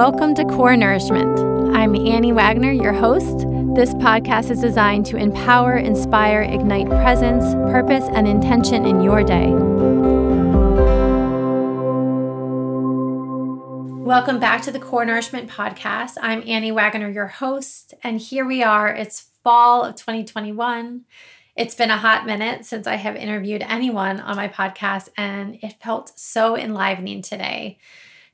Welcome to Core Nourishment. I'm Annie Wagner, your host. This podcast is designed to empower, inspire, ignite presence, purpose, and intention in your day. Welcome back to the Core Nourishment Podcast. I'm Annie Wagner, your host, and here we are. It's fall of 2021. It's been a hot minute since I have interviewed anyone on my podcast, and it felt so enlivening today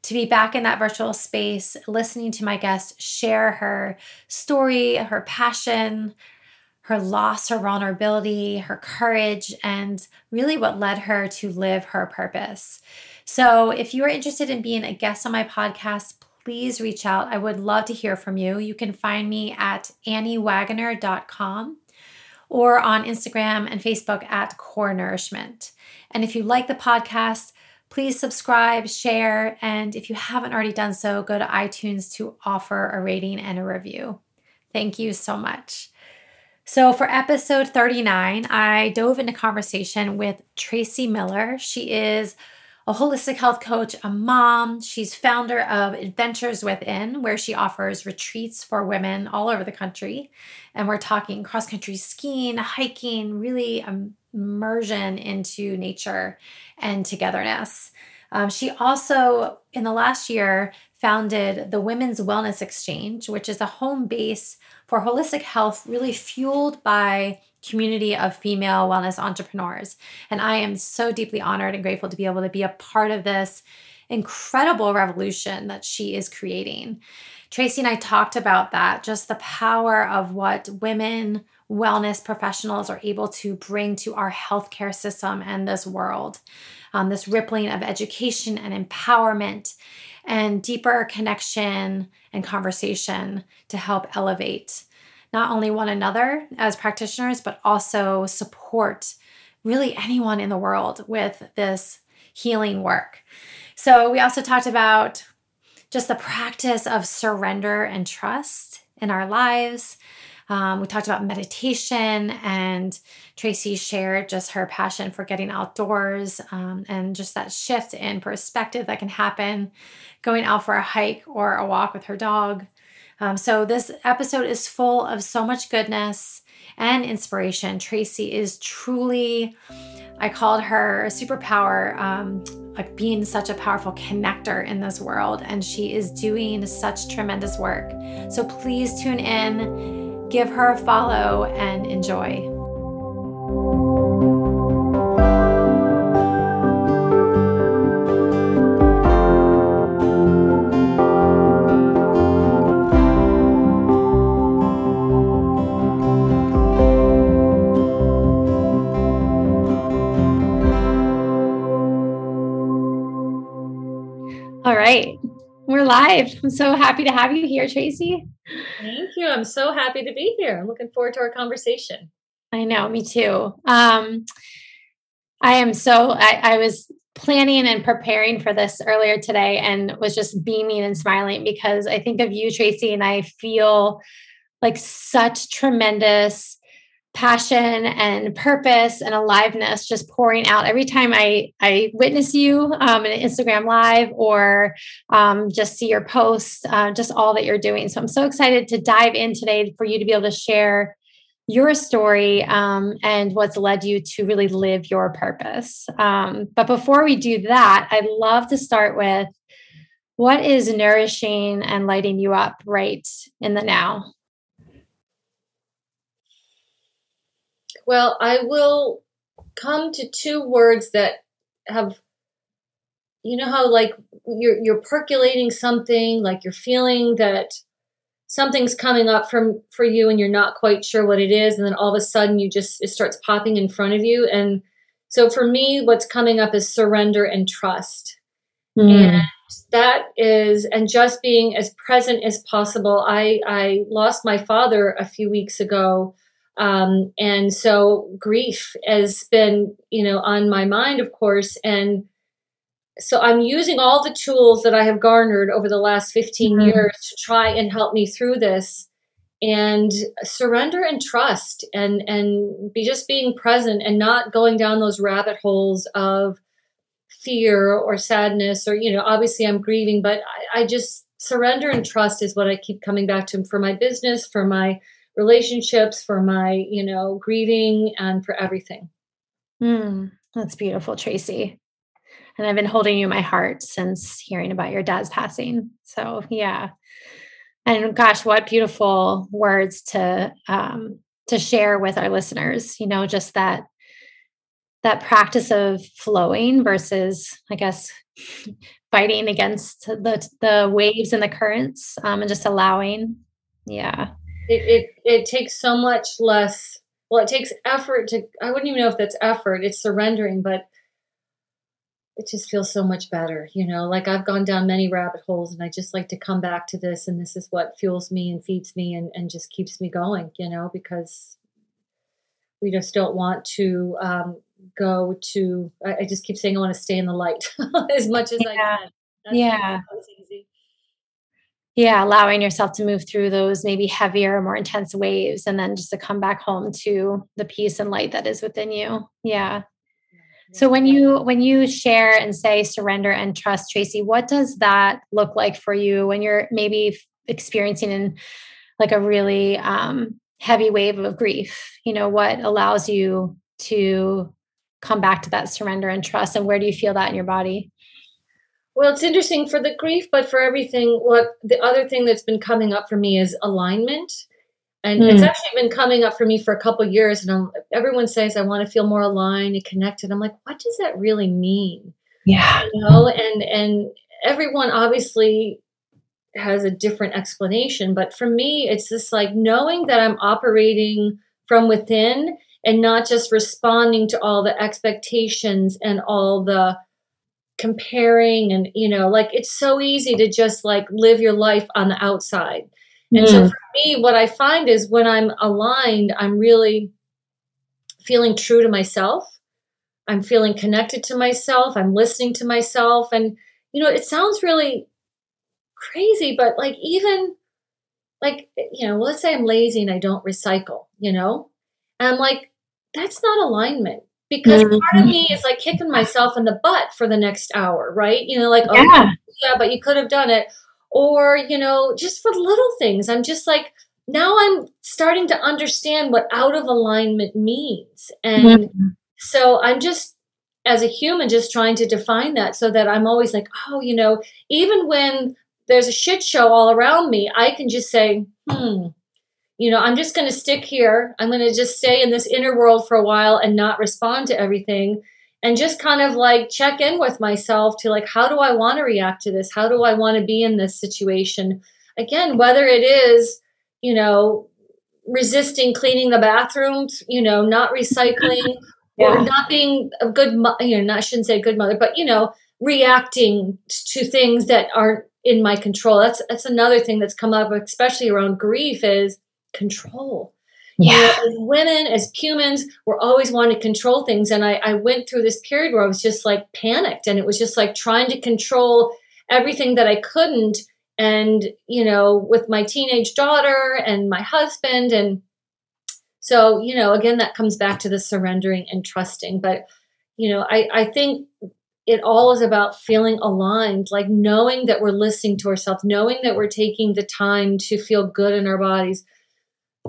to be back in that virtual space, listening to my guest share her story, her passion, her loss, her vulnerability, her courage, and really what led her to live her purpose. So, if you are interested in being a guest on my podcast, please reach out. I would love to hear from you. You can find me at anniewagner.com or on Instagram and Facebook at Core Nourishment. And if you like the podcast, please subscribe, share, and if you haven't already done so, go to iTunes to offer a rating and a review. Thank you so much. So, for episode 39, I dove into conversation with Tracy Miller. She is a holistic health coach, a mom. She's founder of Adventures Within, where she offers retreats for women all over the country. And we're talking cross country skiing, hiking, really immersion into nature and togetherness. Um, she also, in the last year, founded the Women's Wellness Exchange, which is a home base for holistic health, really fueled by community of female wellness entrepreneurs. And I am so deeply honored and grateful to be able to be a part of this incredible revolution that she is creating. Tracy and I talked about that, just the power of what women wellness professionals are able to bring to our healthcare system and this world. Um, this rippling of education and empowerment and deeper connection and conversation to help elevate not only one another as practitioners, but also support really anyone in the world with this healing work. So, we also talked about just the practice of surrender and trust in our lives. Um, we talked about meditation, and Tracy shared just her passion for getting outdoors um, and just that shift in perspective that can happen going out for a hike or a walk with her dog. Um, so, this episode is full of so much goodness and inspiration. Tracy is truly, I called her a superpower, um, like being such a powerful connector in this world, and she is doing such tremendous work. So, please tune in, give her a follow, and enjoy. All right. We're live. I'm so happy to have you here, Tracy. Thank you. I'm so happy to be here. I'm looking forward to our conversation. I know, me too. Um, I am so, I, I was planning and preparing for this earlier today and was just beaming and smiling because I think of you, Tracy, and I feel like such tremendous passion and purpose and aliveness just pouring out every time I I witness you um, in an Instagram live or um, just see your posts, uh, just all that you're doing. So I'm so excited to dive in today for you to be able to share your story um, and what's led you to really live your purpose. Um, but before we do that, I'd love to start with what is nourishing and lighting you up right in the now. Well, I will come to two words that have you know how like you're you're percolating something, like you're feeling that something's coming up from for you and you're not quite sure what it is and then all of a sudden you just it starts popping in front of you and so for me what's coming up is surrender and trust. Mm. And that is and just being as present as possible. I I lost my father a few weeks ago um, and so grief has been, you know, on my mind, of course. And so I'm using all the tools that I have garnered over the last 15 mm-hmm. years to try and help me through this and surrender and trust and and be just being present and not going down those rabbit holes of fear or sadness or you know obviously i'm grieving but I, I, just surrender and trust is what I keep coming back to for my business, for my relationships, for my, you know, grieving and for everything. Mm, that's beautiful, Tracy. And I've been holding you in my heart since hearing about your dad's passing. So, yeah. And gosh, what beautiful words to um, to share with our listeners. You know, just that that practice of flowing versus, I guess, fighting against the the waves and the currents, um, and just allowing. Yeah, it, it it takes so much less well it takes effort to i wouldn't even know if that's effort it's surrendering but it just feels so much better you know? Like i've gone down many rabbit holes and i just like to come back to this and this is what fuels me and feeds me and, and just keeps me going you know? Because we just don't want to um, go to I, I, just keep saying i want to stay in the light as much as yeah. i can. That's yeah yeah allowing yourself to move through those maybe heavier more intense waves and then just to come back home to the peace and light that is within you. Yeah. So when you when you share and say surrender and trust tracy what does that look like for you when you're maybe experiencing in like a really um, heavy wave of grief? You know what allows you to come back to that surrender and trust and where do you feel that in your body well, it's interesting for the grief, but for everything, what the other thing that's been coming up for me is alignment. And mm. it's hmm. actually been coming up for me for a couple years. And I'm, everyone says, I want to feel more aligned and connected. I'm like, what does that really mean? Yeah. You know, and, and everyone obviously has a different explanation. But for me, it's just like knowing that I'm operating from within and not just responding to all the expectations and all the comparing and you know like it's so easy to just like live your life on the outside. And mm. so for me what i find is when i'm aligned i'm really feeling true to myself. I'm feeling connected to myself. I'm listening to myself. And you know it sounds really crazy but like even like you know let's say i'm lazy and i don't recycle you know? And i'm like that's not alignment because mm-hmm. part of me is like kicking myself in the butt for the next hour, right? You know, like, oh, yeah, yeah but you could have done it. Or, you know, just for little things. I'm just like, now I'm starting to understand what out of alignment means. And mm-hmm. so I'm just, as a human, just trying to define that so that I'm always like, oh, you know, even when there's a shit show all around me, I can just say, hmm, you know, I'm just going to stick here. I'm going to just stay in this inner world for a while and not respond to everything and just kind of like check in with myself to like, how do I want to react to this? How do I want to be in this situation? Again, whether it is, you know, resisting cleaning the bathrooms, you know, not recycling yeah. or not being a good, mo- you know, not, I shouldn't say good mother, but, you know, reacting to things that aren't in my control. That's, that's another thing that's come up, especially around grief is, control. Yeah. You know, as women, as humans, we're always wanting to control things. And I, I went through this period where I was just like panicked and it was just like trying to control everything that I couldn't. And, you know, with my teenage daughter and my husband. And so, you know, again, that comes back to the surrendering and trusting. But, you know, I, I think it all is about feeling aligned, like knowing that we're listening to ourselves, knowing that we're taking the time to feel good in our bodies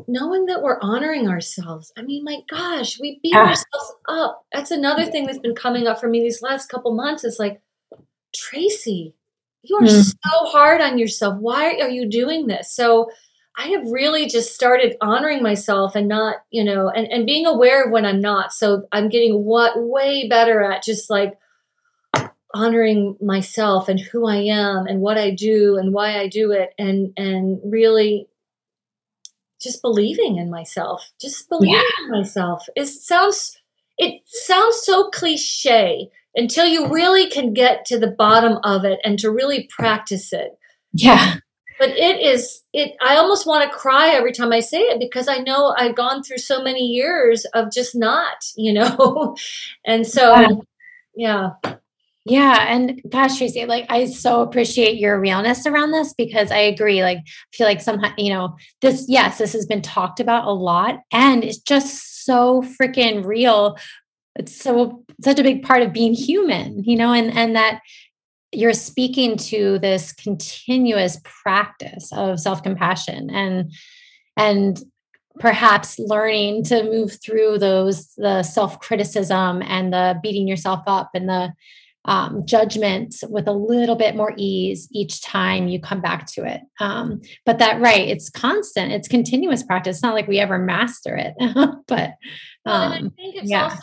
knowing that we're honoring ourselves. I mean, my gosh, we beat yeah. ourselves up. That's another thing that's been coming up for me these last couple months. Is like, Tracy, you are mm. so hard on yourself. Why are you doing this? So I have really just started honoring myself and not, you know, and, and being aware of when I'm not. So I'm getting what way better at just like honoring myself and who I am and what I do and why I do it and and really just believing in myself, just believing yeah. in myself. It sounds it sounds so cliche until you really can get to the bottom of it and to really practice it. Yeah. But it is it I almost want to cry every time I say it because I know I've gone through so many years of just not, you know. and so yeah. yeah. Yeah. And gosh, Tracy, like I so appreciate your realness around this because I agree. Like, I feel like somehow, you know, this, yes, this has been talked about a lot and it's just so freaking real. It's so such a big part of being human, you know, and and that you're speaking to this continuous practice of self-compassion and and perhaps learning to move through those the self-criticism and the beating yourself up and the um, judgment with a little bit more ease each time you come back to it. Um, but that, right, it's constant, it's continuous practice. It's not like we ever master it, but well, I um, think it's yeah. also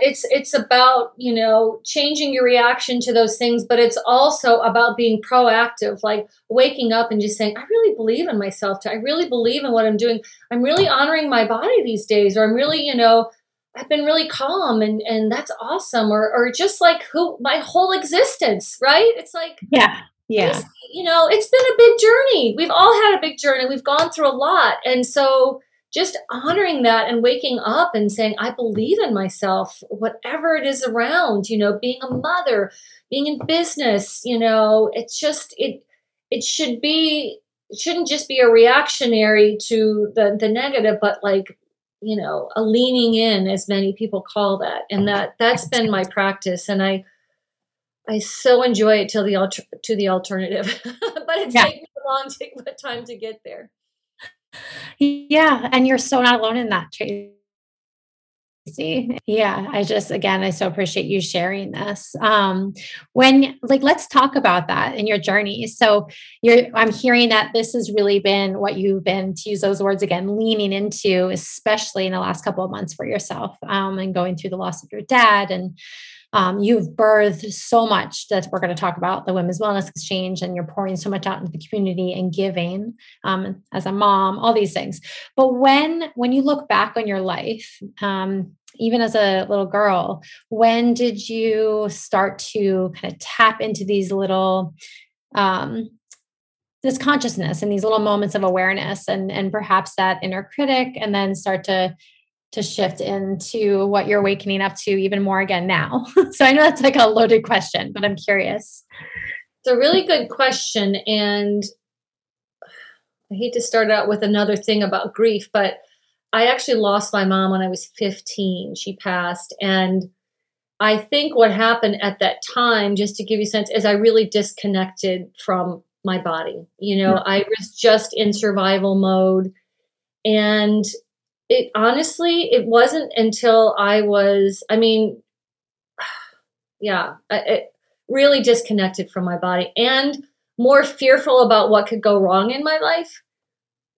it's it's about you know changing your reaction to those things, but it's also about being proactive, like waking up and just saying, "I really believe in myself. I really believe in what I'm doing. I'm really honoring my body these days, or I'm really you know I've been really calm and and that's awesome or or just like who my whole existence, right? It's like Yeah. Yeah. You know, it's been a big journey. We've all had a big journey. We've gone through a lot. And so just honoring that and waking up and saying I believe in myself whatever it is around, you know, being a mother, being in business, you know, it's just it it should be it shouldn't just be a reactionary to the the negative but like you know a leaning in as many people call that. And that that's been my practice. And i i so enjoy it till the alter, to the alternative. But it's yeah. taken a long time to get there. Yeah. And you're so not alone in that Tracy yeah i just again i so appreciate you sharing this. Um when like let's talk about that in your journey. So you're i'm hearing that this has really been what you've been to use those words again leaning into especially in the last couple of months for yourself um and going through the loss of your dad. And um, you've birthed so much that we're going to talk about the women's wellness exchange and you're pouring so much out into the community and giving um, as a mom all these things. But when when you look back on your life um, even as a little girl when did you start to kind of tap into these little um, this consciousness and these little moments of awareness and and perhaps that inner critic and then start to to shift into what you're wakening up to even more again now? so I know that's like a loaded question, but I'm curious. It's a really good question. And I hate to start out with another thing about grief, but I actually lost my mom when I was 15. She passed. And I think what happened at that time, just to give you a sense, is I really disconnected from my body. You know, mm-hmm. I was just in survival mode. And it honestly, it wasn't until I was, I mean, yeah, it really disconnected from my body and more fearful about what could go wrong in my life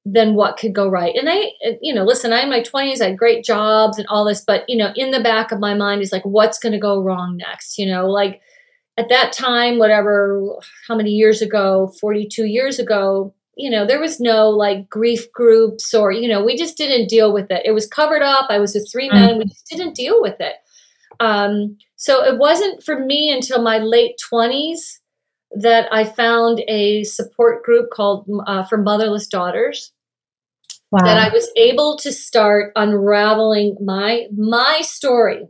than what could go right. And I, you know, listen, I'm in my 20s, I had great jobs and all this, but, you know, in the back of my mind is like, what's going to go wrong next? You know, like at that time, whatever, how many years ago, 42 years ago, you know, there was no like grief groups or, you know, we just didn't deal with it. It was covered up. I was with three mm. men. We just didn't deal with it. Um, so it wasn't for me until my late 20s that I found a support group called uh, for Motherless Daughters. Wow. That I was able to start unraveling my my story,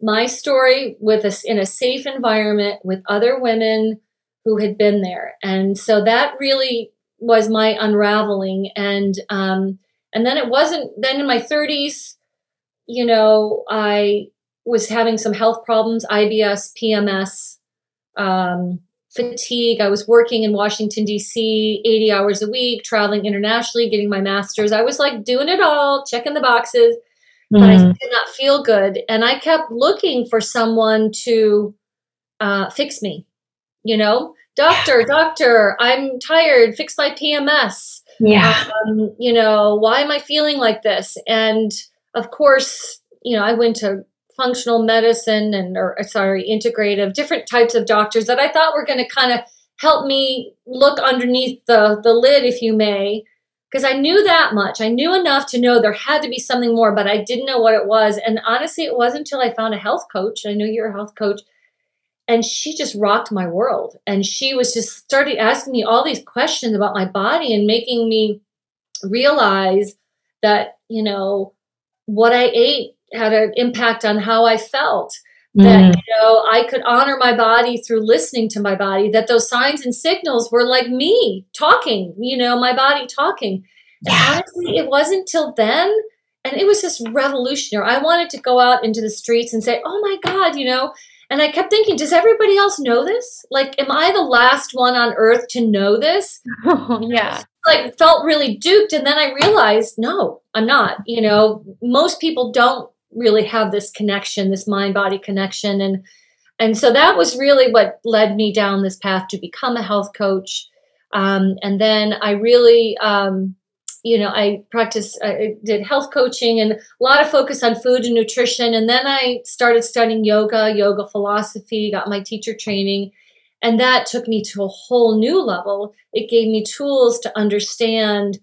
my story with us in a safe environment with other women who had been there, and so that really was my unraveling and um and then it wasn't then in my 30s you know i was having some health problems ibs pms um, fatigue i was working in washington d.c 80 hours a week traveling internationally getting my master's i was like doing it all checking the boxes mm-hmm. but i mm-hmm. did not feel good and i kept looking for someone to uh, fix me you know doctor, doctor, I'm tired, fix my PMS. Yeah. Um, you know, why am I feeling like this? And of course, you know, I went to functional medicine and, or uh, sorry, integrative, different types of doctors that I thought were going to kind of help me look underneath the, the lid, if you may, because I knew that much. I knew enough to know there had to be something more, but I didn't know what it was. And honestly, it wasn't until I found a health coach. I know you're a health coach and she just rocked my world and she was just started asking me all these questions about my body and making me realize that you know what i ate had an impact on how i felt mm. that you know i could honor my body through listening to my body that those signs and signals were like me talking you know my body talking yeah. honestly it wasn't till then and it was just revolutionary i wanted to go out into the streets and say oh my god you know And I kept thinking, does everybody else know this? Like, am I the last one on earth to know this? yeah. Like, felt really duped. And then I realized, no, I'm not. You know, most people don't really have this connection, this mind body connection. And, and so that was really what led me down this path to become a health coach. Um, and then I really, um, you know, I practiced, I did health coaching and a lot of focus on food and nutrition. And then I started studying yoga, yoga philosophy, got my teacher training. And that took me to a whole new level. It gave me tools to understand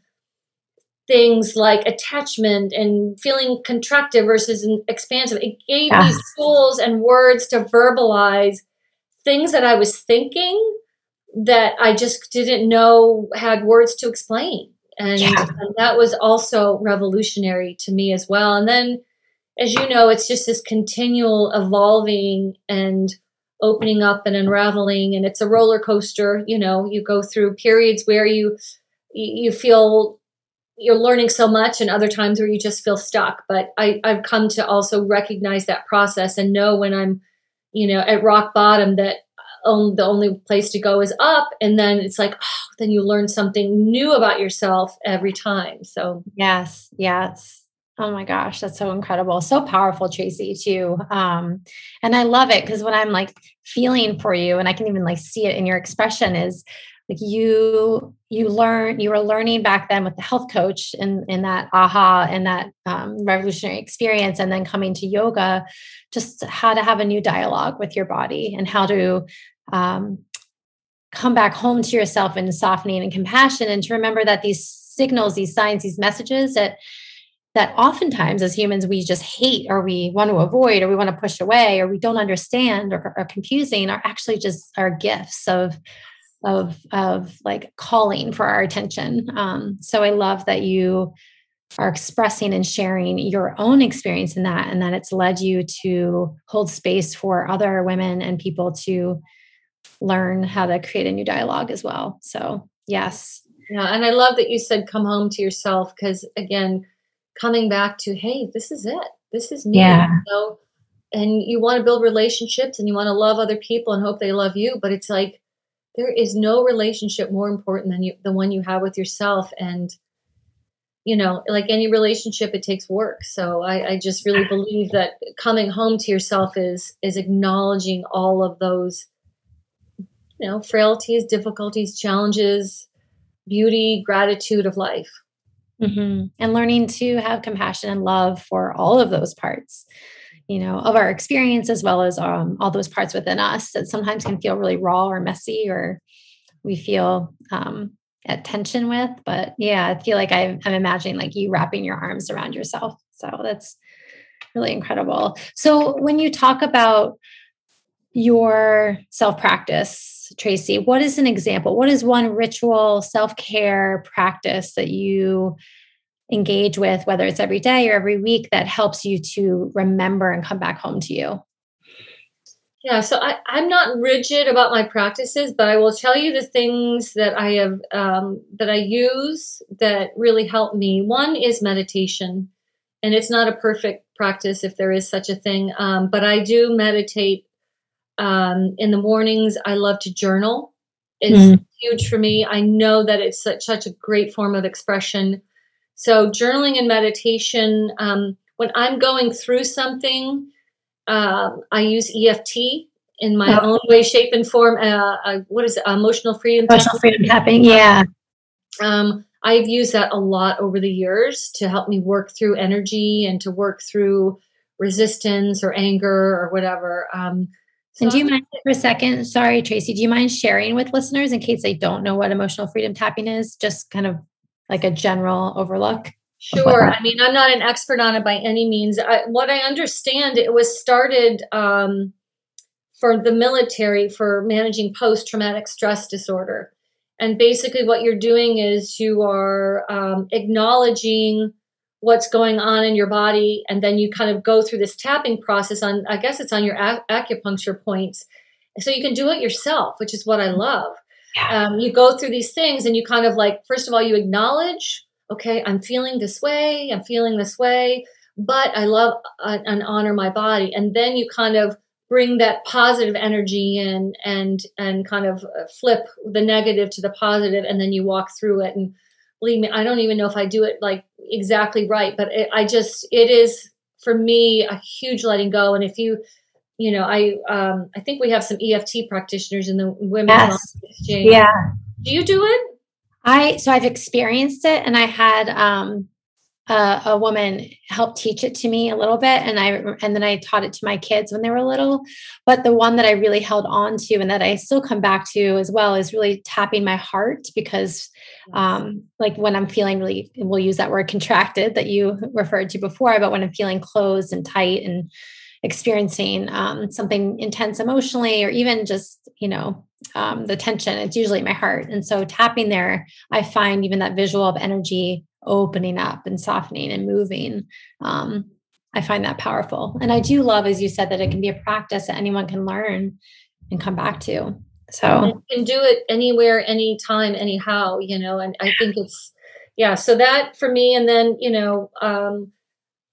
things like attachment and feeling contractive versus expansive. It gave yeah. me tools and words to verbalize things that I was thinking that I just didn't know had words to explain. And, yeah. and that was also revolutionary to me as well. And then, as you know, it's just this continual evolving and opening up and unraveling and it's a roller coaster you know you go through periods where you you feel you're learning so much and other times where you just feel stuck but I, i've come to also recognize that process and know when i'm you know at rock bottom that um, the only place to go is up and then it's like oh, then you learn something new about yourself every time so. Yes yes. Oh my gosh that's so incredible. So powerful tracy too um and i love it because when i'm like feeling for you and i can even like see it in your expression is like you you learn you were learning back then with the health coach in in that aha and that um, revolutionary experience and then coming to yoga just how to have a new dialogue with your body and how to um, come back home to yourself and softening and compassion and to remember that these signals these signs these messages that that oftentimes as humans we just hate or we want to avoid or we want to push away or we don't understand or are confusing are actually just our gifts of of of like calling for our attention um, so i love that you are expressing and sharing your own experience in that and that it's led you to hold space for other women and people to learn how to create a new dialogue as well so yes yeah and i love that you said come home to yourself because again coming back to hey this is it this is me yeah. you know? and you want to build relationships and you want to love other people and hope they love you but it's like there is no relationship more important than you the one you have with yourself. And you know like any relationship it takes work. So I, I just really believe that coming home to yourself is is acknowledging all of those you know frailties difficulties challenges beauty gratitude of life. Mm-hmm. and learning to have compassion and love for all of those parts you know, of our experience as well as um, all those parts within us that sometimes can feel really raw or messy or we feel um, at tension with. But yeah, I feel like I, I'm imagining like you wrapping your arms around yourself. So that's really incredible. So when you talk about your self practice, Tracy, what is an example? What is one ritual self care practice that you engage with, whether it's every day or every week, that helps you to remember and come back home to you? Yeah, so I, I'm not rigid about my practices, but I will tell you the things that I have um, that I use that really help me. One is meditation, and it's not a perfect practice if there is such a thing, um, but I do meditate um, in the mornings. I love to journal. It's mm. huge for me. I know that it's such, such a great form of expression. So, journaling and meditation, um, when I'm going through something, uh, I use EFT in my oh. own way, shape, and form. Uh, uh, what is it? Emotional freedom. Emotional freedom tapping. Yeah. Um, I've used that a lot over the years to help me work through energy and to work through resistance or anger or whatever. Um, so and do you mind for a second? Sorry, Tracy. Do you mind sharing with listeners in case they don't know what emotional freedom tapping is? Just kind of like a general overlook? Sure. I mean, I'm not an expert on it by any means. I, what I understand, it was started um, for the military for managing post traumatic stress disorder. And basically, what you're doing is you are um, acknowledging what's going on in your body, and then you kind of go through this tapping process on, I guess it's on your acupuncture points. So you can do it yourself, which is what I love. Yeah. Um, you go through these things and you kind of like, first of all, you acknowledge, okay, I'm feeling this way, I'm feeling this way, but I love uh, and honor my body. And then you kind of bring that positive energy in and and kind of uh, flip the negative to the positive and then you walk through it and believe me i don't even know if i do it like exactly right but it, i just it is for me a huge letting go and if you you know i um i think we have some eft practitioners in the women's yes. exchange. Yeah. Do you do it? I so i've experienced it and i had um uh, a woman helped teach it to me a little bit and i and then i taught it to my kids when they were little. But the one that i really held on to and that i still come back to as well is really tapping my heart because um like when i'm feeling really we'll use that word contracted that you referred to before but when i'm feeling closed and tight and experiencing um, something intense emotionally or even just you know um, the tension it's usually my heart and so tapping there i find even that visual of energy opening up and softening and moving. Um, I find that powerful. And I do love, as you said, that it can be a practice that anyone can learn and come back to. So you can do it anywhere, anytime, anyhow, you know, and I think it's, yeah, so that for me, and then, you know, um,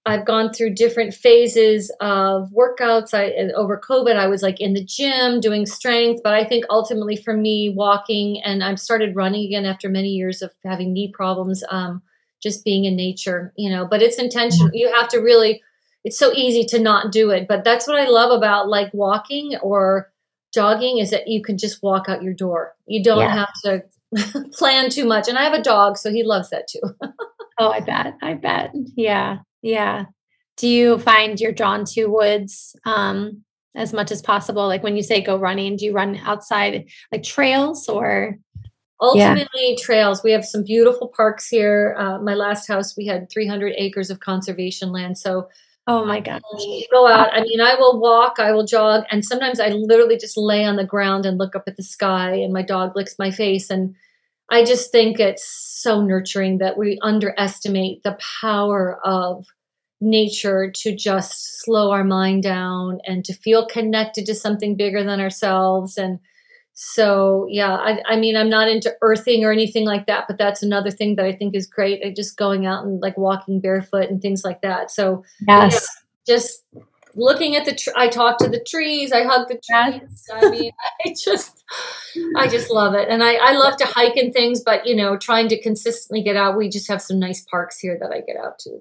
I've gone through different phases of workouts. I over COVID, I was like in the gym doing strength, but I think ultimately for me, walking and I've started running again after many years of having knee problems. Um, just being in nature, you know, but it's intentional. You have to really, it's so easy to not do it. But that's what I love about like walking or jogging is that you can just walk out your door. You don't yeah. have to plan too much. And I have a dog, so he loves that too. oh, I bet. I bet. Yeah. Yeah. Do you find you're drawn to woods um, as much as possible? Like when you say go running, do you run outside like trails or? ultimately yeah. trails we have some beautiful parks here uh, my last house we had 300 acres of conservation land so oh my gosh go out i mean i will walk i will jog and sometimes i literally just lay on the ground and look up at the sky and my dog licks my face and i just think it's so nurturing that we underestimate the power of nature to just slow our mind down and to feel connected to something bigger than ourselves and so yeah, I, I, mean, I'm not into earthing or anything like that, but that's another thing that I think is great. Just going out and like walking barefoot and things like that. So yes, yeah, just looking at the. Tr- I talk to the trees. I hug the trees. I mean, I just, I just love it, and I, I love to hike and things. But you know, trying to consistently get out. We just have some nice parks here that I get out to.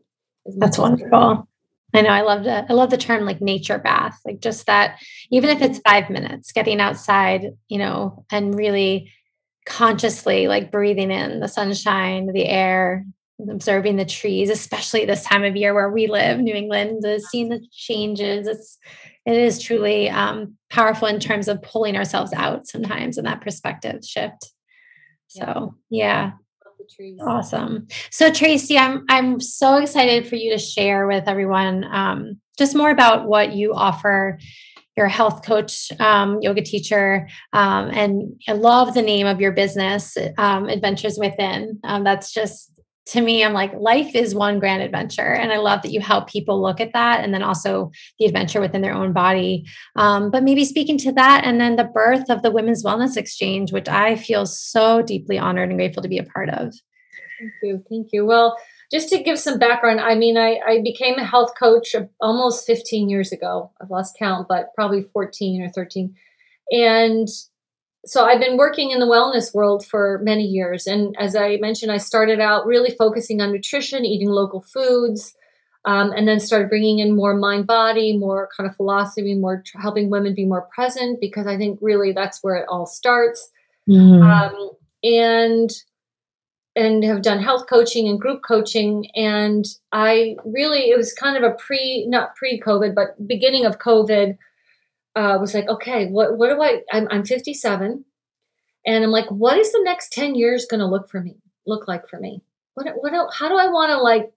That's wonderful. I know I love the I love the term like nature bath, like just that even if it's 5 minutes, getting outside, you know, and really consciously like breathing in the sunshine, the air, observing the trees, especially this time of year where we live, New England, seeing the changes. It's it is truly um, powerful in terms of pulling ourselves out sometimes in that perspective shift. So yeah, trees. Awesome. So Tracy, I'm I'm so excited for you to share with everyone um, just more about what you offer. You're health coach, um, yoga teacher, um, and I love the name of your business, um, Adventures Within. Um, that's just to me, I'm like, life is one grand adventure. And I love that you help people look at that and then also the adventure within their own body. Um, but maybe speaking to that and then the birth of the Women's Wellness Exchange, which I feel so deeply honored and grateful to be a part of. Thank you. Thank you. Well, just to give some background, I mean, I, I became a health coach almost 15 years ago. I've lost count, but probably 14 or 13. And so I've been working in the wellness world for many years. And as I mentioned, I started out really focusing on nutrition, eating local foods, um, and then started bringing in more mind body, more kind of philosophy, more tr- helping women be more present because I think really that's where it all starts. Mm. Um, and and have done health coaching and group coaching and i really it was kind of a pre not pre covid but beginning of covid uh, was like okay what what do i i'm, I'm 57 and i'm like what is the next 10 years going to look for me look like for me what what how do i want to like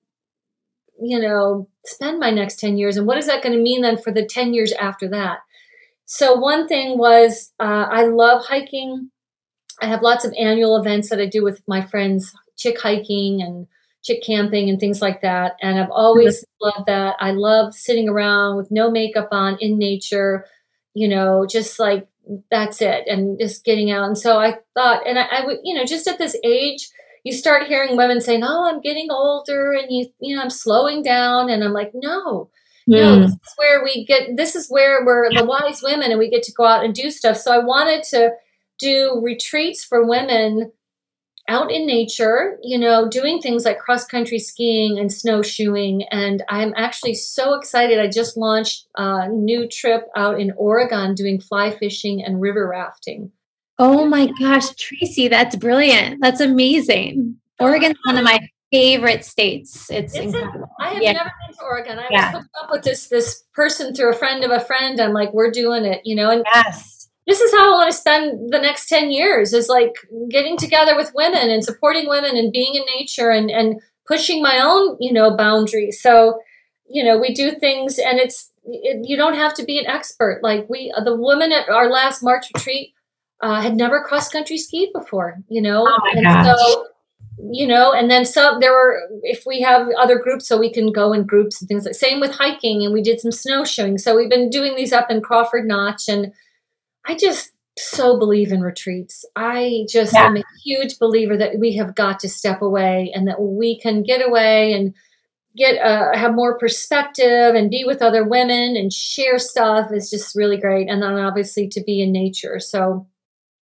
you know spend my next 10 years and what is that going to mean then for the 10 years after that so one thing was uh, i love hiking I have lots of annual events that I do with my friends, chick hiking and chick camping and things like that. And I've always mm-hmm. loved that. I love sitting around with no makeup on in nature, you know, just like that's it and just getting out. And so I thought, and I, I would, you know, just at this age, you start hearing women saying, "Oh, I'm getting older, and you, you know, I'm slowing down." And I'm like, "No, mm. you know, hmm. this is where we get, this is where we're the wise women and we get to go out and do stuff. So I wanted to do retreats for women out in nature, you know, doing things like cross country skiing and snowshoeing. And I'm actually so excited. I just launched a new trip out in Oregon doing fly fishing and river rafting. Oh my gosh, Tracy, that's brilliant. That's amazing. Oregon's one of my favorite states. It's Is incredible. It? I have yeah. never been to Oregon. I yeah. was hooked up with this this person through a friend of a friend. I'm like, we're doing it, you know. And yes this is how I want to spend the next 10 years is like getting together with women and supporting women and being in nature and, and pushing my own, you know, boundaries. So, you know, we do things and it's, it, you don't have to be an expert. Like we, the woman at our last March retreat uh, had never cross country skied before, you know? Oh and gosh. so, you know, and then some, there were, if we have other groups, so we can go in groups and things like, same with hiking and we did some snowshoeing. So we've been doing these up in Crawford Notch and, I just so believe in retreats. I just yeah. am a huge believer that we have got to step away and that we can get away and get uh, have more perspective and be with other women and share stuff is just really great. And then obviously to be in nature. So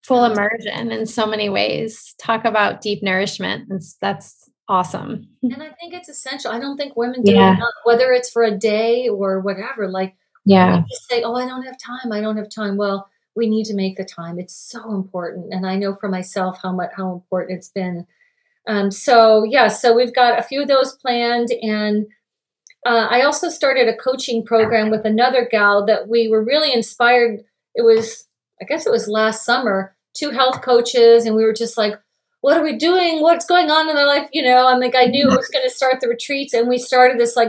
full immersion in so many ways. Talk about deep nourishment. That's, that's awesome. And I think it's essential. I don't think women do yeah. enough, whether it's for a day or whatever. Like, yeah, just say, "Oh, I don't have time. I don't have time." Well, we need to make the time. It's so important. And I know for myself how much how important it's been. Um, so yeah, so we've got a few of those planned and uh, I also started a coaching program with another gal that we were really inspired. It was, I guess it was last summer, two health coaches, and we were just like, what are we doing? What's going on in our life? You know, I'm like, I knew it was going to start the retreats, and we started this like,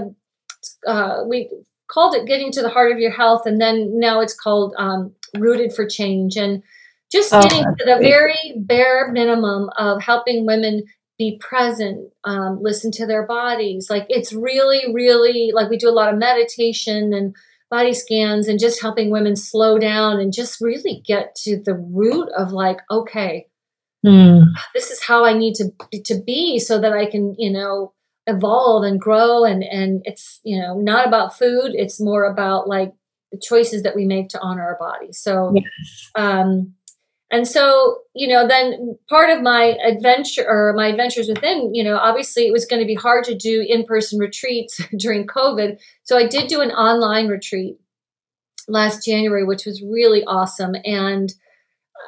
uh, we called it getting to the heart of your health, and then now it's called um, rooted for change and just oh, getting to the very bare minimum of helping women be present um, listen to their bodies like it's really really like we do a lot of meditation and body scans and just helping women slow down and just really get to the root of like okay mm. this is how i need to to be so that i can you know evolve and grow and and it's you know not about food it's more about like the choices that we make to honor our body. So, yes. um, and so, you know, then part of my adventure or my adventures within, you know, obviously it was going to be hard to do in person retreats during COVID. So I did do an online retreat last January, which was really awesome. And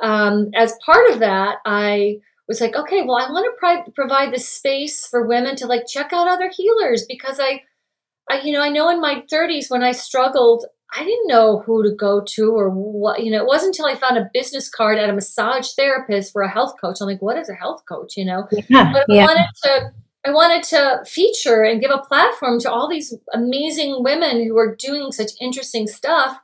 um, as part of that, I was like, okay, well, I want to pri- provide the space for women to like check out other healers because I, I, you know, I know in my 30s when I struggled, I didn't know who to go to or what, you know, it wasn't until I found a business card at a massage therapist for a health coach. I'm like, what is a health coach, you know? Yeah, but I yeah. wanted to, I wanted to feature and give a platform to all these amazing women who are doing such interesting stuff.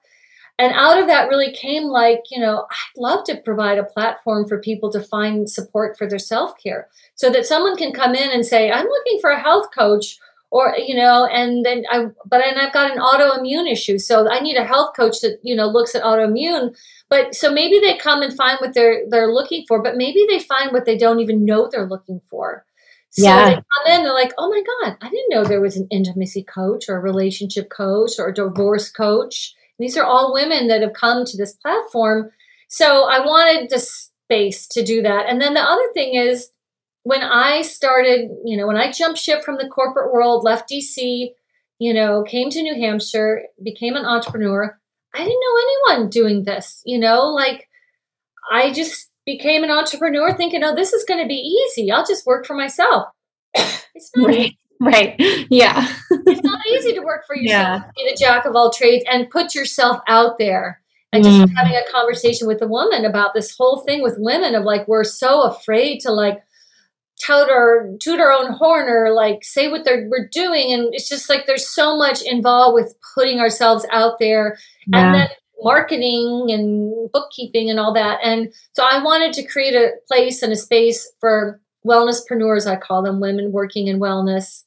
And out of that really came like, you know, I'd love to provide a platform for people to find support for their self care so that someone can come in and say, I'm looking for a health coach or you know and then i but then i've got an autoimmune issue. So i need a health coach that you know looks at autoimmune. But so maybe they come and find what they're they're looking for but maybe they find what they don't even know they're looking for. So yeah. they come in they're like oh my god i didn't know there was an intimacy coach or a relationship coach or a divorce coach these are all women that have come to this platform so i wanted the space to do that and then the other thing is when I started, you know, when I jumped ship from the corporate world, left DC, you know, came to New Hampshire, became an entrepreneur, I didn't know anyone doing this, you know, like I just became an entrepreneur thinking, oh, this is going to be easy. I'll just work for myself. it's not right. Easy. Right. Yeah. it's not easy to work for yourself, yeah. be the jack of all trades and put yourself out there. And just mm. having a conversation with a woman about this whole thing with women of like, we're so afraid to like, tout our toot our own horn or like say what they're we're doing and it's just like there's so much involved with putting ourselves out there yeah. and then marketing and bookkeeping and all that and so i wanted to create a place and a space for wellnesspreneurs i call them women working in wellness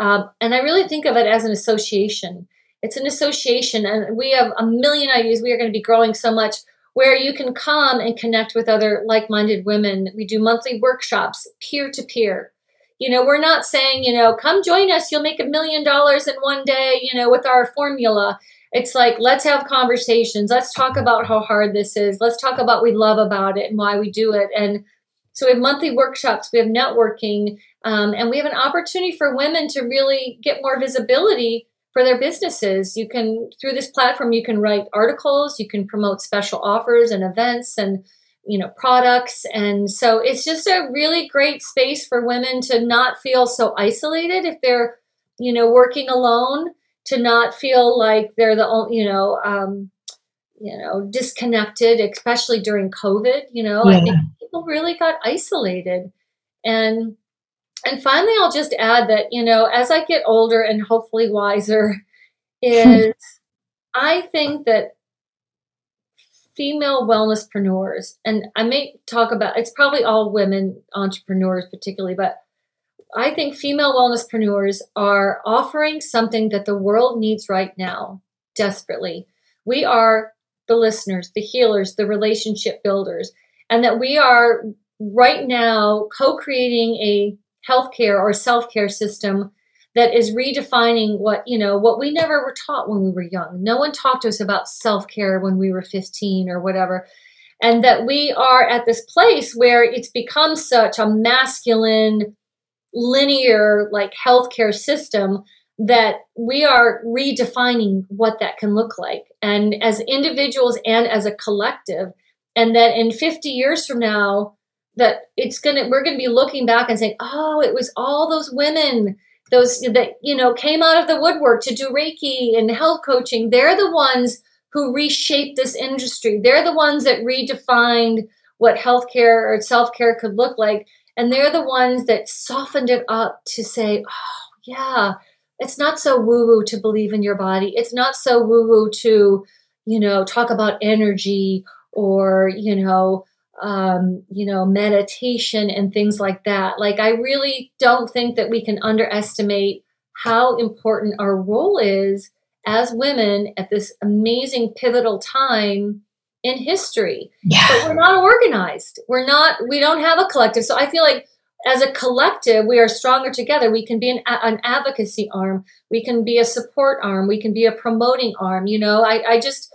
um, and i really think of it as an association it's an association and we have a million ideas we are going to be growing so much where you can come and connect with other like minded women. We do monthly workshops, peer to peer. you know, we're not saying, you know, come join us, you'll make a million dollars in one day, you know, with our formula. It's like, let's have conversations. Let's talk about how hard this is. Let's talk about we love about it and why we do it. And so we have monthly workshops, we have networking, um, and we have an opportunity for women to really get more visibility for their businesses. You can, through this platform, you can write articles, you can promote special offers and events and you know products and so it's just a really great space for women to not feel so isolated if they're you know working alone to not feel like they're the only you know um, you know disconnected especially during covid you know yeah. i think people really got isolated. And and finally i'll just add that you know as i get older and hopefully wiser is i think that female wellnesspreneurs and i may talk about it's probably all women entrepreneurs particularly but i think female wellnesspreneurs are offering something that the world needs right now desperately. We are the listeners, the healers, the relationship builders, and that we are right now co creating a healthcare or self care system that is redefining what you know what we never were taught when we were young. No one talked to us about self-care when we were 15 or whatever. And that we are at this place where it's become such a masculine linear like healthcare system that we are redefining what that can look like. And as individuals and as a collective and that in 50 years from now that it's gonna we're gonna be looking back and saying oh it was all those women those that you know came out of the woodwork to do reiki and health coaching. They're the ones who reshaped this industry. They're the ones that redefined what healthcare or self-care could look like. And they're the ones that softened it up to say oh yeah it's not so woo woo to believe in your body. It's not so woo woo to, you know, talk about energy or, you know, um, you know, meditation and things like that. Like, I really don't think that we can underestimate how important our role is as women at this amazing pivotal time in history. Yeah. But we're not organized. We're not, we don't have a collective. So I feel like as a collective, we are stronger together. We can be an, an advocacy arm. We can be a support arm. We can be a promoting arm. You know, I, I just,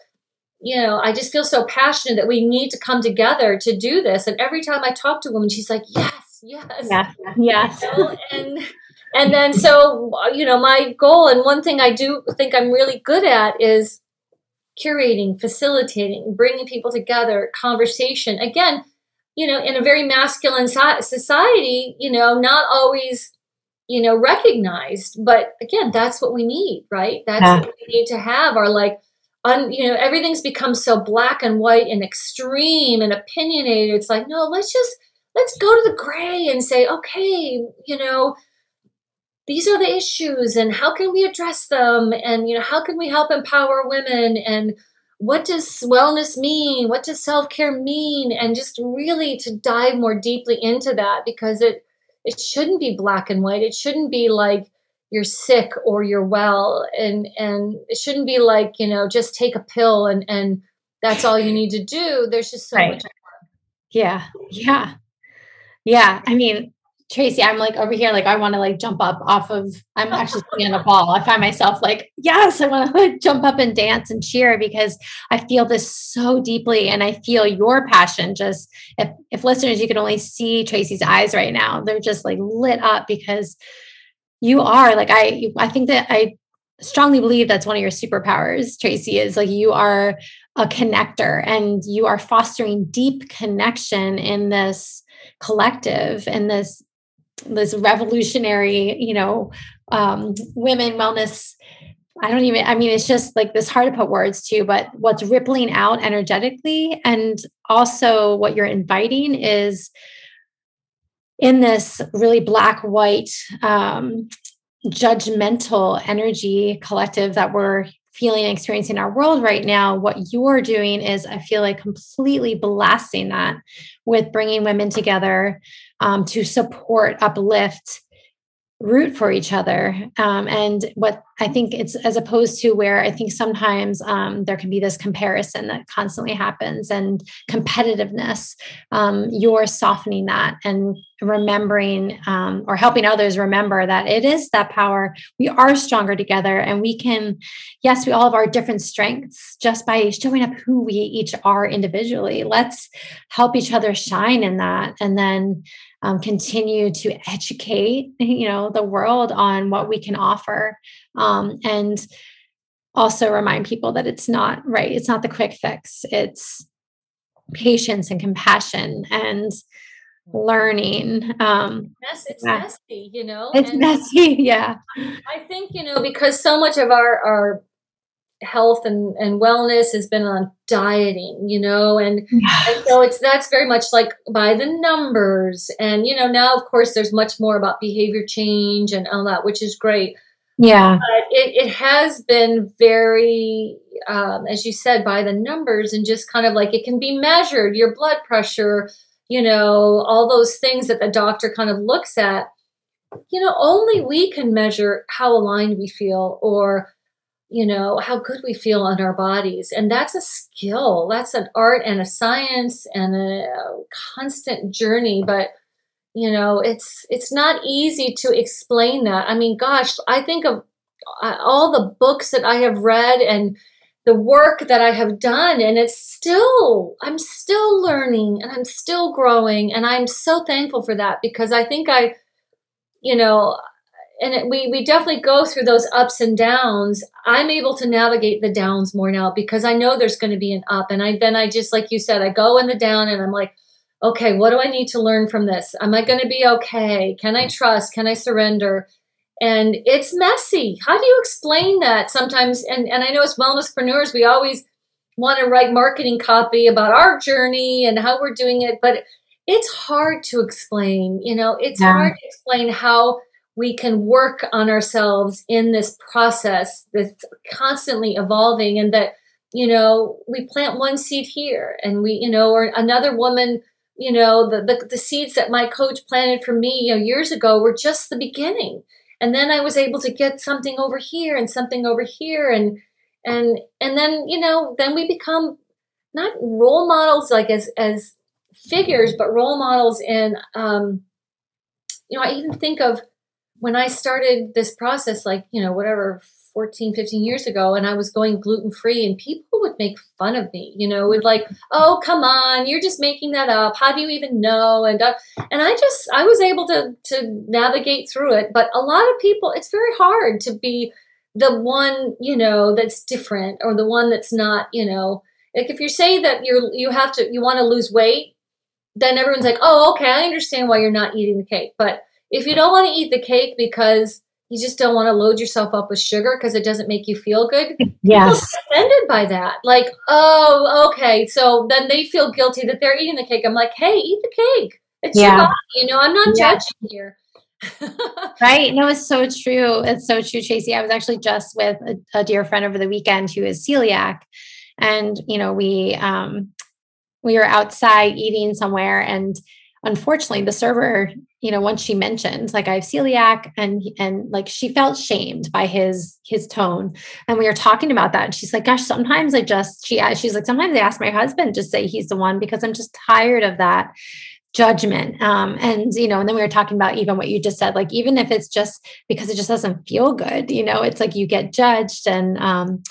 you know, I just feel so passionate that we need to come together to do this. And every time I talk to a woman, she's like, yes, yes, yes, yes. You know? and and then so you know, my goal and one thing I do think I'm really good at is curating, facilitating, bringing people together, conversation. Again, you know, in a very masculine society, you know, not always, you know, recognized. But again, that's what we need, right? That's yeah. what we need to have Are like, un, you know, everything's become so black and white and extreme and opinionated. It's like, no, let's just, let's go to the gray and say, okay, you know, these are the issues and how can we address them? And, you know, how can we help empower women and, what does wellness mean? What does self care mean? And just really to dive more deeply into that because it it shouldn't be black and white. It shouldn't be like you're sick or you're well, and and it shouldn't be like you know just take a pill and and that's all you need to do. There's just so right. much. More. Yeah, yeah, yeah. I mean, Tracey, I'm like over here, like I want to like jump up off of. I'm actually sitting on a ball. I find myself like, yes, I want to like jump up and dance and cheer because I feel this so deeply, and I feel your passion. Just if if listeners, you can only see Tracey's eyes right now, they're just like lit up because you are like I. I think that I strongly believe that's one of your superpowers, Tracey. Is like you are a connector, and you are fostering deep connection in this collective and this this revolutionary, you know, um, women wellness. I don't even, I mean, it's just like this hard to put words to, but what's rippling out energetically. And also what you're inviting is in this really black, white, um, judgmental energy collective that we're feeling and experiencing our world right now, what you're doing is, I feel like, completely blasting that with bringing women together um, to support, uplift, root for each other. Um, and what I think it's as opposed to where I think sometimes um, there can be this comparison that constantly happens and competitiveness. Um, you're softening that and remembering um, or helping others remember that it is that power. We are stronger together and we can, yes, we all have our different strengths just by showing up who we each are individually. Let's help each other shine in that and then um, continue to educate you know the world on what we can offer um, and also remind people that it's not right it's not the quick fix it's patience and compassion and learning um yes it's yeah. messy you know it's and messy yeah i think you know because so much of our our health and, and wellness has been on dieting, you know, and, and so it's that's very much like by the numbers. And you know, now of course there's much more about behavior change and all that, which is great. Yeah. But it, it has been very, um, as you said, by the numbers and just kind of like it can be measured, your blood pressure, you know, all those things that the doctor kind of looks at. You know, only we can measure how aligned we feel or you know, how good we feel on our bodies. And that's a skill, that's an art and a science and a constant journey. But, you know, it's, it's not easy to explain that. I mean, gosh, I think of uh, all the books that I have read and the work that I have done, and it's still, I'm still learning and I'm still growing. And I'm so thankful for that because I think I, you know, and it, we we definitely go through those ups and downs. I'm able to navigate the downs more now because I know there's going to be an up, and I then I just like you said, I go in the down, and I'm like, okay, what do I need to learn from this? Am I going to be okay? Can I trust? Can I surrender? And it's messy. How do you explain that sometimes? And and I know as wellnesspreneurs, we always want to write marketing copy about our journey and how we're doing it, but it's hard to explain. You know, it's yeah. hard to explain how we can work on ourselves in this process that's constantly evolving and that you know we plant one seed here and we you know or another woman you know the, the, the seeds that my coach planted for me you know years ago were just the beginning. And then i was able to get something over here and something over here and and and then you know then we become not role models like as as figures but role models in um you know i even think of when I started this process, like, you know, whatever, 14, 15 years ago, and I was going gluten free, and people would make fun of me, you know, would like, oh, come on, you're just making that up. How do you even know? And, uh, and I just, I was able to, to navigate through it. But a lot of people, it's very hard to be the one, you know, that's different or the one that's not, you know, like if you say that you're, you have to, you want to lose weight, then everyone's like, oh, okay, I understand why you're not eating the cake. But if you don't want to eat the cake because you just don't want to load yourself up with sugar because it doesn't make you feel good. Yes. offended by that. Like, oh, okay. So then they feel guilty that they're eating the cake. I'm like, hey, eat the cake. It's yeah. your body. You know, I'm not yeah. judging here. right. No, it's so true. It's so true, Tracey. I was actually just with a, a dear friend over the weekend who is celiac. And, you know, we um we were outside eating somewhere and unfortunately the server you know once she mentioned like i have celiac and and like she felt shamed by his his tone. And we were talking about that and she's like gosh sometimes i just she she's like sometimes i ask my husband to say he's the one because i'm just tired of that judgment. Um, and you know and then we were talking about even what you just said like even if it's just because it just doesn't feel good you know it's like you get judged and um,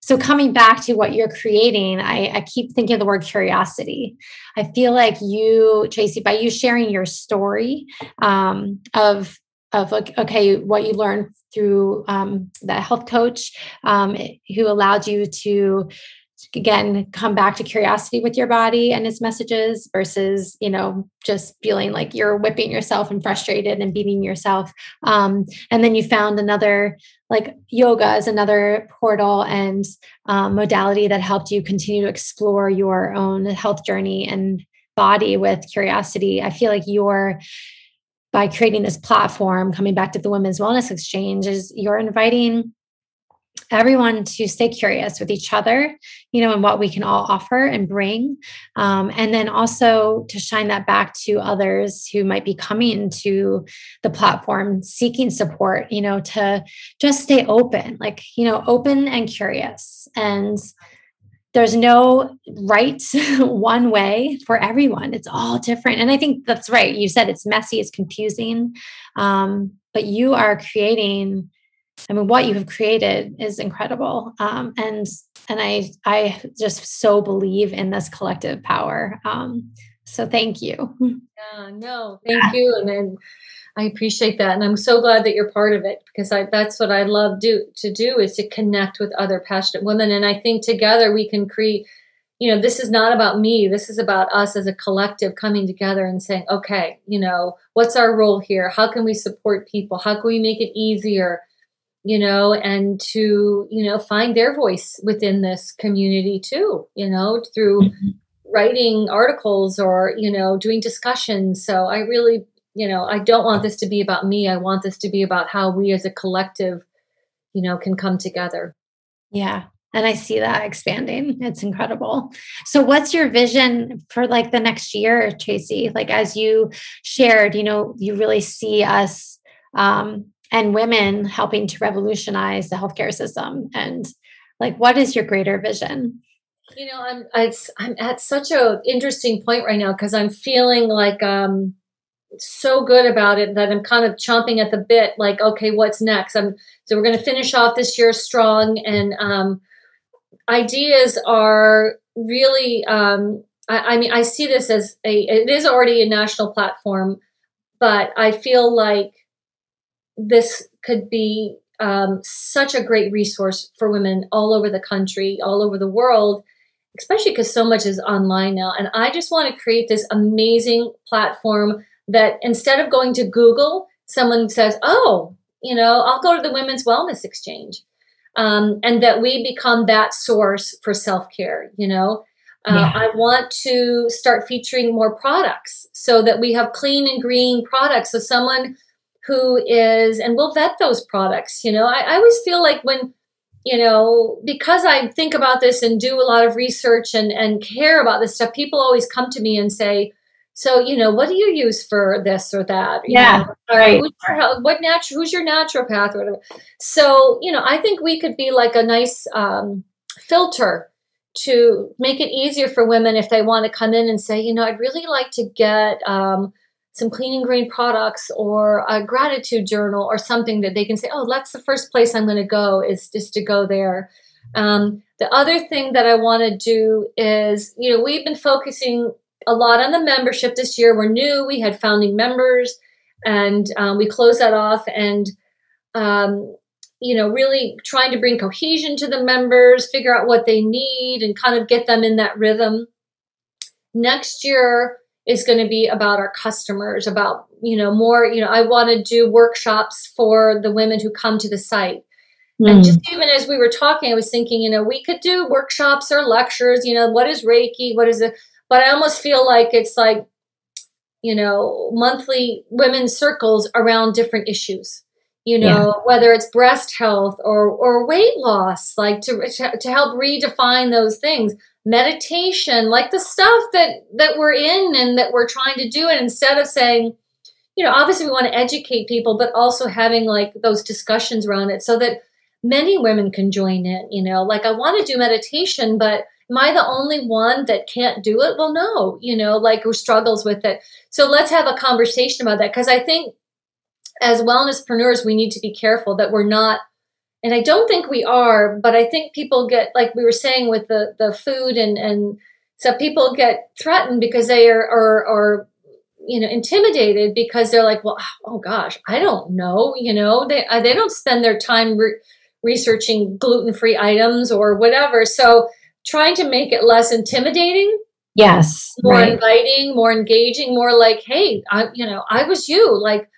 so coming back to what you're creating, I, I, keep thinking of the word curiosity. I feel like you, Tracey, by you sharing your story um, of of okay, what you learned through um, the health coach um, who allowed you to again come back to curiosity with your body and its messages versus you know just feeling like you're whipping yourself and frustrated and beating yourself. Um, and then you found another like yoga is another portal and um, modality that helped you continue to explore your own health journey and body with curiosity. I feel like you're by creating this platform coming back to the women's wellness exchange is you're inviting everyone to stay curious with each other, you know, and what we can all offer and bring. Um, and then also to shine that back to others who might be coming to the platform seeking support, you know, to just stay open, like, you know, open and curious. And there's no right one way for everyone. It's all different. And I think that's right. You said it's messy, it's confusing. Um, but you are creating I mean, what you have created is incredible, um, and and I I just so believe in this collective power. Um, so thank you. Yeah, no, thank you, and then I appreciate that, and I'm so glad that you're part of it because I that's what I love do to do is to connect with other passionate women, and I think together we can create. You know, this is not about me. This is about us as a collective coming together and saying, okay, you know, what's our role here? How can we support people? How can we make it easier? You know, and to, you know, find their voice within this community too, you know, through mm-hmm. writing articles or, you know, doing discussions. So I really, you know, I don't want this to be about me. I want this to be about how we as a collective, you know, can come together. Yeah. And I see that expanding. It's incredible. So, what's your vision for like the next year, Tracey? Like, as you shared, you know, you really see us um, and women helping to revolutionize the healthcare system and like what is your greater vision? You know i'm i'm at such a interesting point right now because i'm feeling like um so good about it that i'm kind of chomping at the bit like okay what's next? I'm so we're going to finish off this year strong and um ideas are really um I, I mean i see this as a it is already a national platform but i feel like this could be um, such a great resource for women all over the country, all over the world, especially because so much is online now. And I just want to create this amazing platform that instead of going to Google, someone says, oh, you know, I'll go to the Women's Wellness Exchange. Um, and that we become that source for self care, you know. Uh, yeah. I want to start featuring more products so that we have clean and green products. So someone who is, and we'll vet those products. You know, I, I always feel like when, you know, because I think about this and do a lot of research and, and care about this stuff, people always come to me and say, so, you know, what do you use for this or that? You yeah. Know, right. Who's your, what natural, who's your naturopath or whatever. So, you know, I think we could be like a nice um, filter to make it easier for women if they want to come in and say, you know, I'd really like to get um, some clean and green products or a gratitude journal or something that they can say, oh, that's the first place I'm going to go is just to go there. Um, the other thing that I want to do is, you know, we've been focusing a lot on the membership this year. We're new, we had founding members, and um, we closed that off. And, um, you know, really trying to bring cohesion to the members, figure out what they need, and kind of get them in that rhythm. Next year, is going to be about our customers, about, you know, more, you know, I want to do workshops for the women who come to the site. Mm. And just even as we were talking, I was thinking, you know, we could do workshops or lectures, you know, what is Reiki? What is it? But I almost feel like it's like, you know, monthly women's circles around different issues you know yeah. whether it's breast health or or weight loss like to to help redefine those things. Meditation like the stuff that that we're in and that we're trying to do and instead of saying you know obviously we want to educate people but also having like those discussions around it so that many women can join in you know? Like i want to do meditation but am i the only one that can't do it? Well no you know like who struggles with it. So let's have a conversation about that because i think as wellnesspreneurs, we need to be careful that we're not, and I don't think we are, but I think people get, like we were saying with the, the food and, and so people get threatened because they are, are, are you know, intimidated because they're like, well, oh gosh, I don't know, you know, they, uh, they don't spend their time re- researching gluten-free items or whatever. So trying to make it less intimidating yes more right. inviting more engaging more like hey i you know i was you like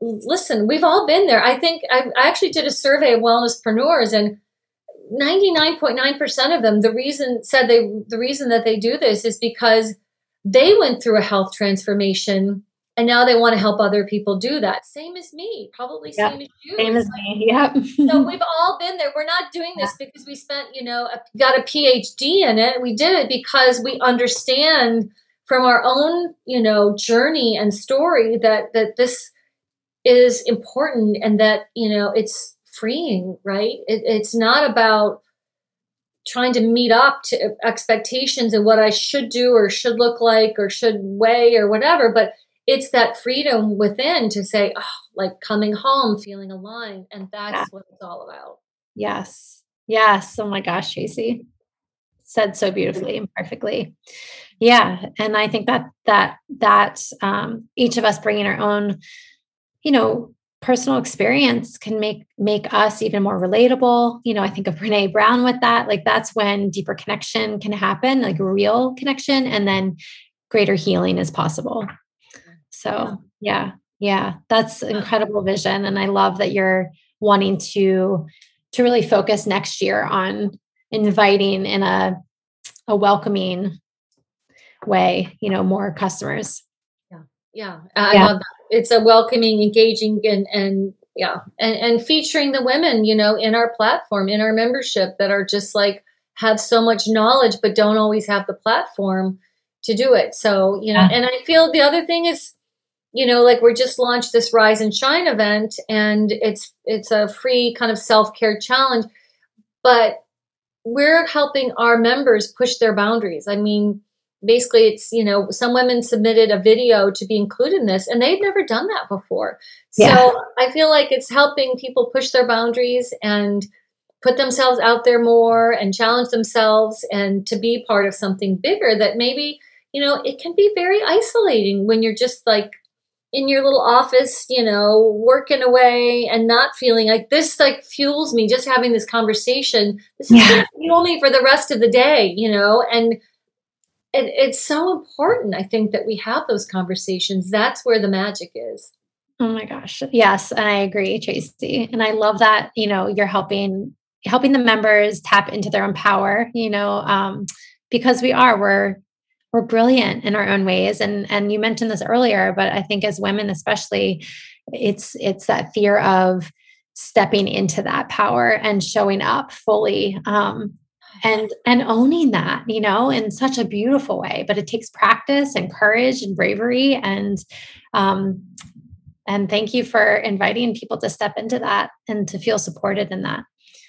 listen, we've all been there. I think I, I actually did a survey of wellnesspreneurs and 99.9% of them the reason said they the reason that they do this is because they went through a health transformation and now they want to help other people do that. Same as me, probably yep. same as you. Same as me. Yep. so we've all been there. We're not doing this yeah. because we spent, you know, a, got a PhD in it. We did it because we understand from our own, you know, journey and story that that this is important and that you know it's freeing. Right? It, it's not about trying to meet up to expectations and what I should do or should look like or should weigh or whatever, but it's that freedom within to say, oh, like coming home, feeling aligned. And that's yeah. what it's all about. Yes. Yes. Oh my gosh, Tracey said so beautifully and perfectly. Yeah. And I think that, that, that, um, each of us bringing our own, you know, personal experience can make make us even more relatable you know i think of brene brown with that like that's when deeper connection can happen like real connection and then greater healing is possible so yeah, yeah, that's incredible vision. And I love that you're wanting to to really focus next year on inviting in a a welcoming way, you know, more customers. Yeah. Yeah. I yeah. love that. It's a welcoming, engaging and and yeah, and and featuring the women, you know, in our platform, in our membership that are just like have so much knowledge but don't always have the platform to do it. So, you know, yeah. and I feel the other thing is you know like we're just launched this rise and shine event and it's it's a free kind of self-care challenge but we're helping our members push their boundaries i mean basically it's you know some women submitted a video to be included in this and they've never done that before yeah. so i feel like it's helping people push their boundaries and put themselves out there more and challenge themselves and to be part of something bigger that maybe you know it can be very isolating when you're just like in your little office, you know, working away and not feeling like this like fuels me just having this conversation. This is yeah. fuel me for the rest of the day, you know, and it, it's so important, I think, that we have those conversations. That's where the magic is. Oh my gosh. Yes. And I agree, Tracey. And I love that, you know, you're helping helping the members tap into their own power, you know, um, because we are, we're we're brilliant in our own ways and and you mentioned this earlier but i think as women especially it's it's that fear of stepping into that power and showing up fully um, and and owning that you know in such a beautiful way but it takes practice and courage and bravery and um and thank you for inviting people to step into that and to feel supported in that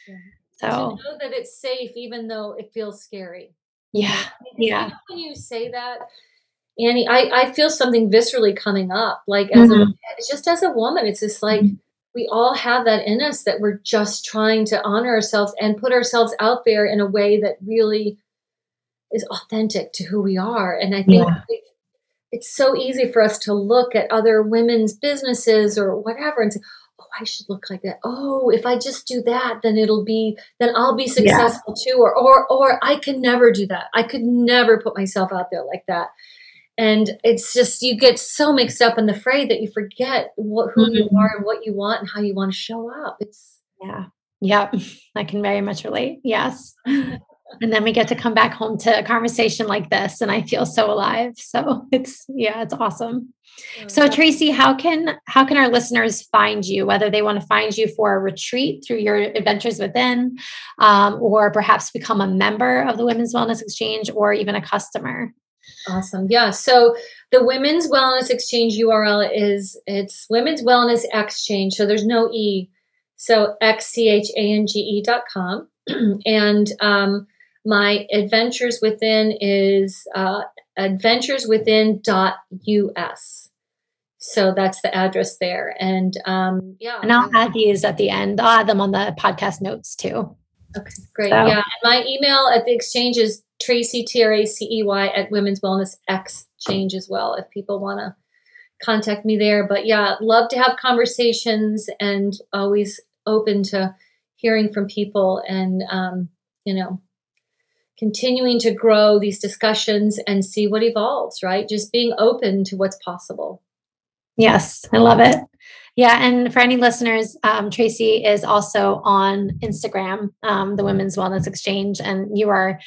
yeah. so to know that it's safe even though it feels scary yeah. Yeah. When you say that, Annie, I, I feel something viscerally coming up. Like as mm-hmm. a just as a woman, it's just like mm-hmm. We all have that in us that we're just trying to honor ourselves and put ourselves out there in a way that really is authentic to who we are. And I think yeah. it's so easy for us to look at other women's businesses or whatever and say, oh, I should look like that. Oh, if I just do that, then it'll be, then I'll be successful yeah. too. Or, or, or I can never do that. I could never put myself out there like that. And it's just, you get so mixed up in the fray that you forget what, who mm-hmm. you are and what you want and how you want to show up. It's, yeah. Yep. I can very much relate. Yes. and then we get to come back home to a conversation like this and i feel so alive so it's yeah it's awesome so tracey how can how can our listeners find you whether they want to find you for a retreat through your adventures within um, or perhaps become a member of the women's wellness exchange or even a customer awesome yeah so the women's wellness exchange url is it's women's wellness exchange so there's no e so x-c-h-a-n-g-e dot com and um, my adventures within is uh, adventureswithin.us. So that's the address there. And um, yeah. And I'll add these at the end. I'll add them on the podcast notes too. Okay, great. So. Yeah. And my email at the exchange is Tracey, T R A C E Y, at Women's Wellness Exchange as well, if people want to contact me there. But yeah, love to have conversations and always open to hearing from people and, um, you know, continuing to grow these discussions and see what evolves, right? Just being open to what's possible. Yes, I love it. Yeah, and for any listeners, um, Tracey is also on Instagram, um, the Women's Wellness Exchange, and you are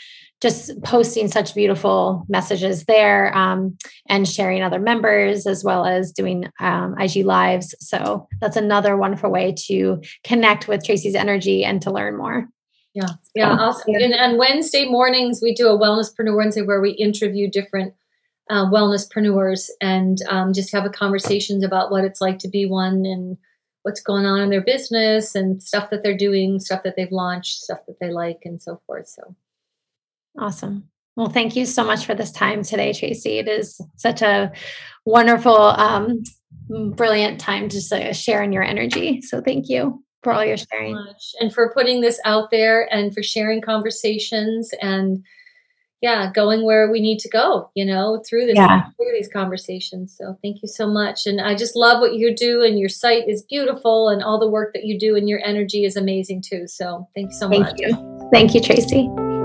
just posting such beautiful messages there um, and sharing other members as well as doing um, IG lives. So that's another wonderful way to connect with Tracey's energy and to learn more. Yeah, yeah, awesome. And, and Wednesday mornings we do a wellnesspreneur Wednesday where we interview different uh, wellnesspreneurs and um, just have a conversations about what it's like to be one and what's going on in their business and stuff that they're doing, stuff that they've launched, stuff that they like, and so forth. So awesome. Well, thank you so much for this time today, Tracey. It is such a wonderful, um, brilliant time to share in your energy. So thank you for all your sharing. and for putting this out there and for sharing conversations and yeah, going where we need to go, you know, through this yeah. through these conversations. So thank you so much. And I just love what you do and your site is beautiful and all the work that you do and your energy is amazing too. So thank you so thank much. Thank you. Thank you, Tracey.